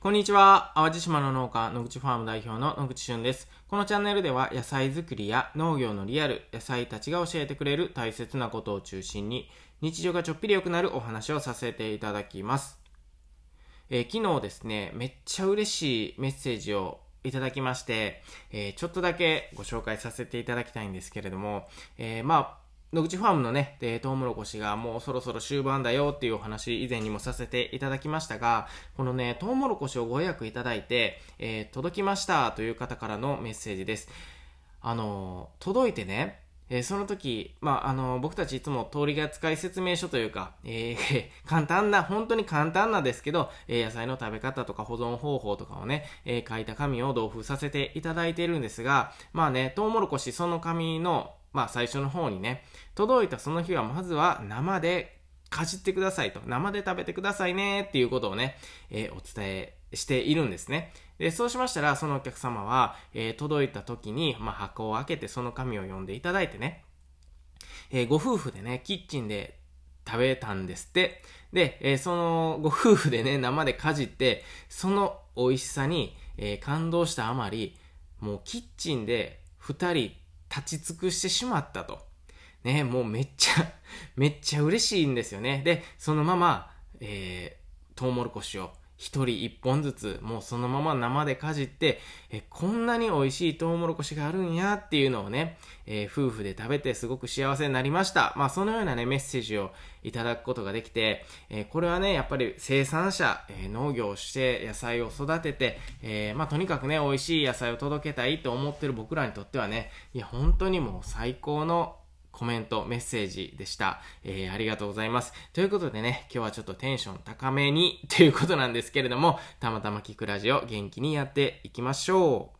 こんにちは。淡路島の農家、野口ファーム代表の野口俊です。このチャンネルでは野菜作りや農業のリアル、野菜たちが教えてくれる大切なことを中心に、日常がちょっぴり良くなるお話をさせていただきます。えー、昨日ですね、めっちゃ嬉しいメッセージをいただきまして、えー、ちょっとだけご紹介させていただきたいんですけれども、えー、まあ、野口ファームのね、で、トウモロコシがもうそろそろ終盤だよっていうお話以前にもさせていただきましたが、このね、トウモロコシをご予約いただいて、えー、届きましたという方からのメッセージです。あの、届いてね、えー、その時、まあ、あの、僕たちいつも通りが使い説明書というか、えー、簡単な、本当に簡単なんですけど、えー、野菜の食べ方とか保存方法とかをね、え書いた紙を同封させていただいているんですが、まあね、トウモロコシその紙の、まあ最初の方にね、届いたその日はまずは生でかじってくださいと、生で食べてくださいねっていうことをね、えー、お伝えしているんですね。で、そうしましたら、そのお客様は、えー、届いた時に、まあ、箱を開けてその紙を読んでいただいてね、えー、ご夫婦でね、キッチンで食べたんですって。で、えー、そのご夫婦でね、生でかじって、その美味しさに、えー、感動したあまり、もうキッチンで二人立ち尽くしてしまったと。ね、もうめっちゃ めっちゃ嬉しいんですよね。で、そのまま、えー、トウモロコシを一人一本ずつ、もうそのまま生でかじって、え、こんなに美味しいトウモロコシがあるんやっていうのをね、えー、夫婦で食べてすごく幸せになりました。まあそのようなね、メッセージをいただくことができて、えー、これはね、やっぱり生産者、えー、農業をして野菜を育てて、えまあとにかくね、美味しい野菜を届けたいと思ってる僕らにとってはね、いや本当にもう最高のコメント、メッセージでした。えー、ありがとうございます。ということでね、今日はちょっとテンション高めにということなんですけれども、たまたま聞くラジオ元気にやっていきましょう。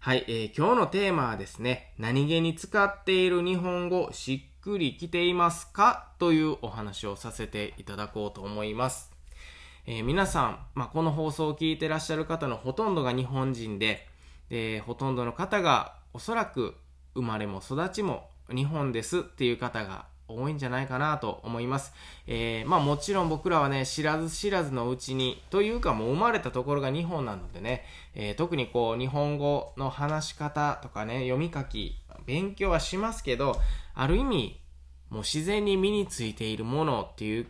はい、えー、今日のテーマはですね、何気に使っている日本語しっくりきていますか？というお話をさせていただこうと思います。えー、皆さん、まあ、この放送を聞いてらっしゃる方のほとんどが日本人で、で、ほとんどの方がおそらく生まれも育ちも日本ですっていう方が多いんじゃないかなと思います。えー、まあもちろん僕らはね、知らず知らずのうちに、というかもう生まれたところが日本なのでね、えー、特にこう日本語の話し方とかね、読み書き、勉強はしますけど、ある意味、もう自然に身についているものっていう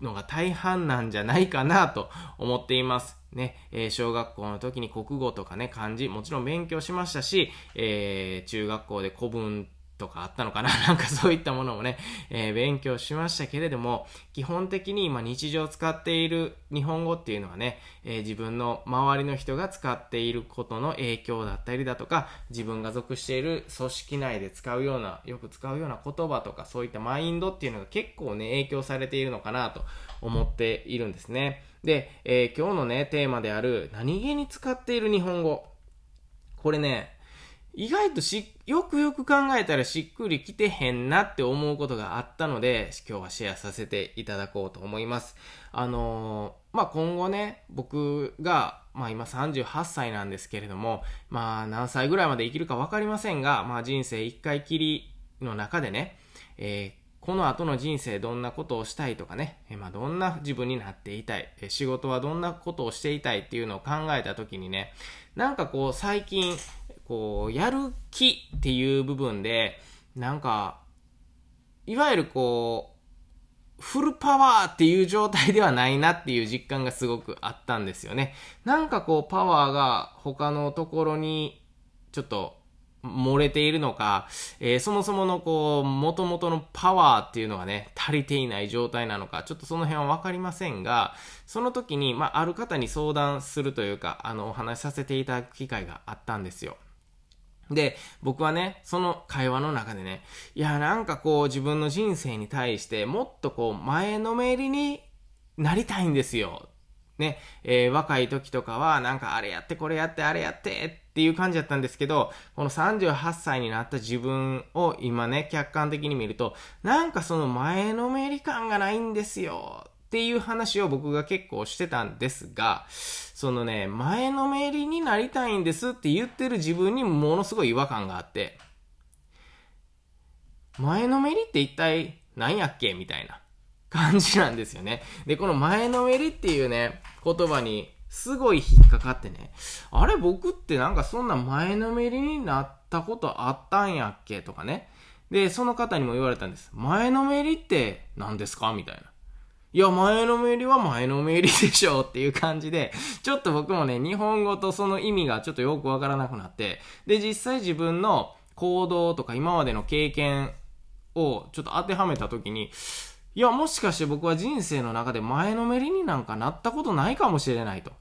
のが大半なんじゃないかなと思っています。ね、えー、小学校の時に国語とかね、漢字、もちろん勉強しましたし、えー、中学校で古文とかあったのかな なんかそういったものをね、えー、勉強しましたけれども、基本的に今日常使っている日本語っていうのはね、えー、自分の周りの人が使っていることの影響だったりだとか、自分が属している組織内で使うような、よく使うような言葉とか、そういったマインドっていうのが結構ね、影響されているのかなと思っているんですね。で、えー、今日のね、テーマである、何気に使っている日本語。これね、意外とし、よくよく考えたらしっくりきてへんなって思うことがあったので、今日はシェアさせていただこうと思います。あのー、まあ、今後ね、僕が、まあ、今38歳なんですけれども、まあ、何歳ぐらいまで生きるかわかりませんが、まあ、人生一回きりの中でね、えこの後の人生どんなことをしたいとかね、えまあ、どんな自分になっていたい、え仕事はどんなことをしていたいっていうのを考えた時にね、なんかこう最近、こう、やる気っていう部分で、なんか、いわゆるこう、フルパワーっていう状態ではないなっていう実感がすごくあったんですよね。なんかこう、パワーが他のところにちょっと漏れているのか、えー、そもそものこう、元々のパワーっていうのがね、足りていない状態なのか、ちょっとその辺はわかりませんが、その時に、まあ、ある方に相談するというか、あの、お話しさせていただく機会があったんですよ。で、僕はね、その会話の中でね、いや、なんかこう自分の人生に対してもっとこう前のめりになりたいんですよ。ね、えー、若い時とかはなんかあれやってこれやってあれやってっていう感じだったんですけど、この38歳になった自分を今ね、客観的に見ると、なんかその前のめり感がないんですよっていう話を僕が結構してたんですが、そのね、前のめりになりたいんですって言ってる自分にものすごい違和感があって、前のめりって一体何やっけみたいな。感じなんですよね。で、この前のめりっていうね、言葉にすごい引っかかってね、あれ僕ってなんかそんな前のめりになったことあったんやっけとかね。で、その方にも言われたんです。前のめりって何ですかみたいな。いや、前のめりは前のめりでしょっていう感じで、ちょっと僕もね、日本語とその意味がちょっとよくわからなくなって、で、実際自分の行動とか今までの経験をちょっと当てはめた時に、いや、もしかして僕は人生の中で前のめりになんかなったことないかもしれないと。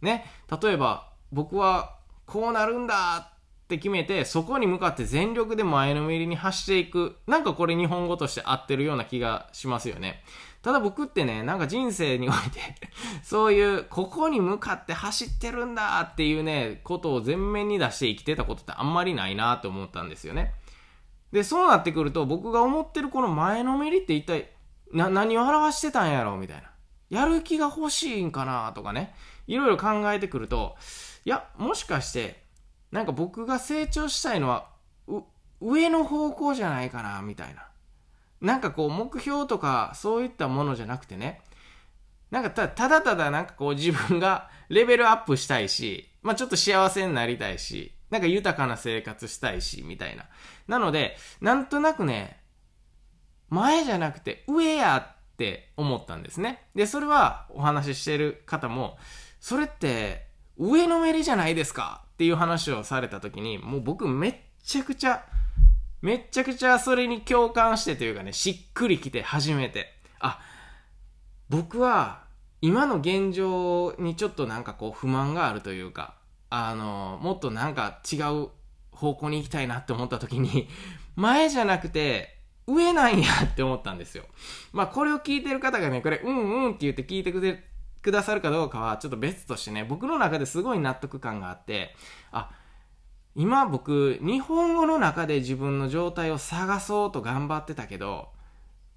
ね。例えば、僕はこうなるんだって決めて、そこに向かって全力で前のめりに走っていく。なんかこれ日本語として合ってるような気がしますよね。ただ僕ってね、なんか人生において そういう、ここに向かって走ってるんだっていうね、ことを前面に出して生きてたことってあんまりないなと思ったんですよね。で、そうなってくると、僕が思ってるこの前のめりって一体、な、何を表してたんやろみたいな。やる気が欲しいんかなとかね。いろいろ考えてくると、いや、もしかして、なんか僕が成長したいのは、上の方向じゃないかなみたいな。なんかこう、目標とか、そういったものじゃなくてね。なんかたただただなんかこう自分がレベルアップしたいし、まあちょっと幸せになりたいし、なんか豊かな生活したいし、みたいな。なので、なんとなくね、前じゃなくて上やって思ったんですね。で、それはお話ししてる方も、それって上のめりじゃないですか？っていう話をされた時に、もう僕めっちゃくちゃ、めっちゃくちゃそれに共感してというかね、しっくりきて初めて。あ、僕は今の現状にちょっとなんかこう不満があるというか、あの、もっとなんか違う方向に行きたいなって思った時に、前じゃなくて、上なんやって思ったんですよ。まあこれを聞いてる方がね、これ、うんうんって言って聞いてくれ、くださるかどうかはちょっと別としてね、僕の中ですごい納得感があって、あ、今僕、日本語の中で自分の状態を探そうと頑張ってたけど、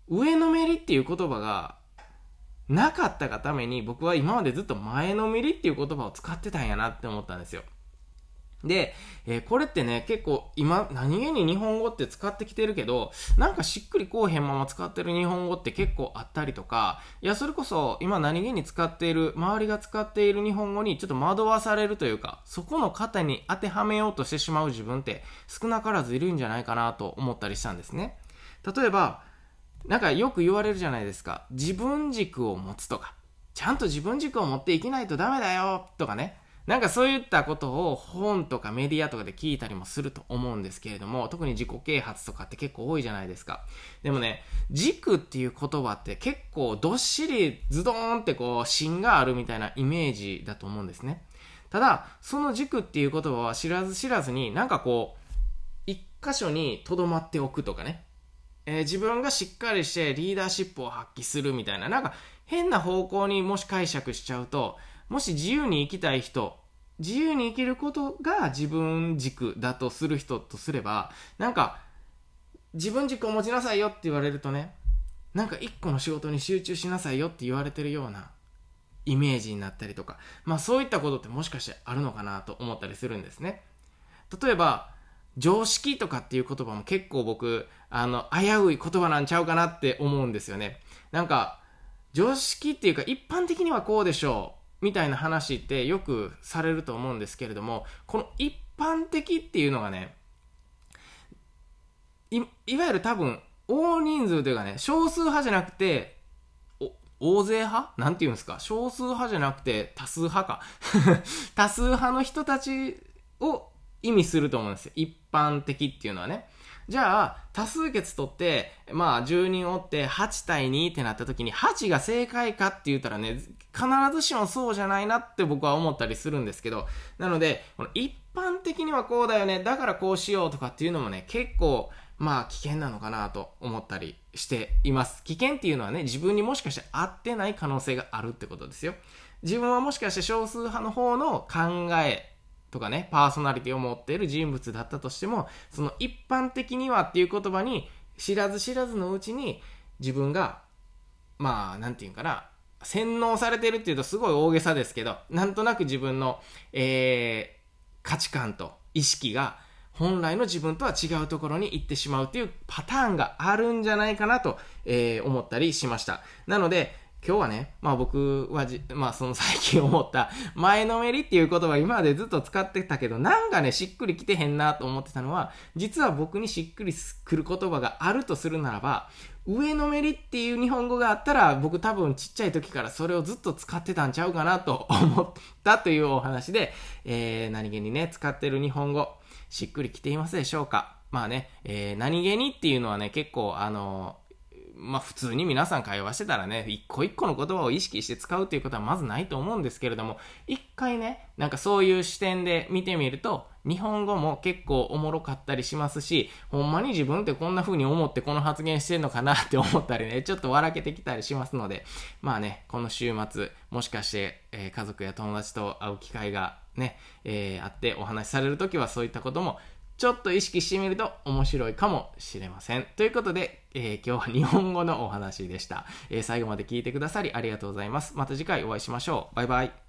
上のめりっていう言葉がなかったがために僕は今までずっと前のめりっていう言葉を使ってたんやなって思ったんですよ。で、えー、これってね、結構今何気に日本語って使ってきてるけど、なんかしっくりこうへんまま使ってる日本語って結構あったりとか、いや、それこそ今何気に使っている、周りが使っている日本語にちょっと惑わされるというか、そこの型に当てはめようとしてしまう自分って少なからずいるんじゃないかなと思ったりしたんですね。例えば、なんかよく言われるじゃないですか。自分軸を持つとか、ちゃんと自分軸を持っていけないとダメだよとかね。なんかそういったことを本とかメディアとかで聞いたりもすると思うんですけれども、特に自己啓発とかって結構多いじゃないですか。でもね、軸っていう言葉って結構どっしりズドーンってこう芯があるみたいなイメージだと思うんですね。ただ、その軸っていう言葉は知らず知らずになんかこう、一箇所に留まっておくとかね。えー、自分がしっかりしてリーダーシップを発揮するみたいな、なんか変な方向にもし解釈しちゃうと、もし自由に生きたい人、自由に生きることが自分軸だとする人とすれば、なんか、自分軸を持ちなさいよって言われるとね、なんか一個の仕事に集中しなさいよって言われてるようなイメージになったりとか、まあそういったことってもしかしてあるのかなと思ったりするんですね。例えば、常識とかっていう言葉も結構僕、あの、危うい言葉なんちゃうかなって思うんですよね。なんか、常識っていうか一般的にはこうでしょう。みたいな話ってよくされると思うんですけれども、この一般的っていうのがね、いいわゆる多分、大人数というかね、少数派じゃなくて、大勢派？なんて言うんですか？少数派じゃなくて多数派か。多数派の人たちを意味すると思うんですよ。一般的っていうのはね。じゃあ、多数決取って、まあ、10人おって8対2ってなった時に、8が正解かって言ったらね、必ずしもそうじゃないなって僕は思ったりするんですけど、なので、この一般的にはこうだよね、だからこうしようとかっていうのもね、結構、まあ危険なのかなと思ったりしています。危険っていうのはね、自分にもしかして合ってない可能性があるってことですよ。自分はもしかして少数派の方の考えとかね、パーソナリティを持っている人物だったとしても、その一般的にはっていう言葉に知らず知らずのうちに自分が、まあ、なんていうかな、洗脳されてるっていうとすごい大げさですけど、なんとなく自分の、えー、価値観と意識が本来の自分とは違うところに行ってしまうっていうパターンがあるんじゃないかなと、えー、思ったりしました。なので、今日はね、まあ僕はじ、まあその最近思った前のめりっていう言葉今までずっと使ってたけど、なんかね、しっくりきてへんなと思ってたのは、実は僕にしっくりくる言葉があるとするならば、上のめりっていう日本語があったら、僕多分ちっちゃい時からそれをずっと使ってたんちゃうかなと思ったというお話で、えー、何気にね、使ってる日本語、しっくりきていますでしょうか。まあね、えー、何気にっていうのはね、結構あのまあ普通に皆さん会話してたらね、一個一個の言葉を意識して使うっていうことはまずないと思うんですけれども、一回ね、なんかそういう視点で見てみると、日本語も結構おもろかったりしますし、ほんまに自分ってこんな風に思ってこの発言してんのかなって思ったりね、ちょっと笑けてきたりしますので、まあね、この週末、もしかして、えー、家族や友達と会う機会がね、えー、あってお話しされるときはそういったこともちょっと意識してみると面白いかもしれません。ということで、えー、今日は日本語のお話でした、えー、最後まで聞いてくださりありがとうございます。また次回お会いしましょう。バイバイ。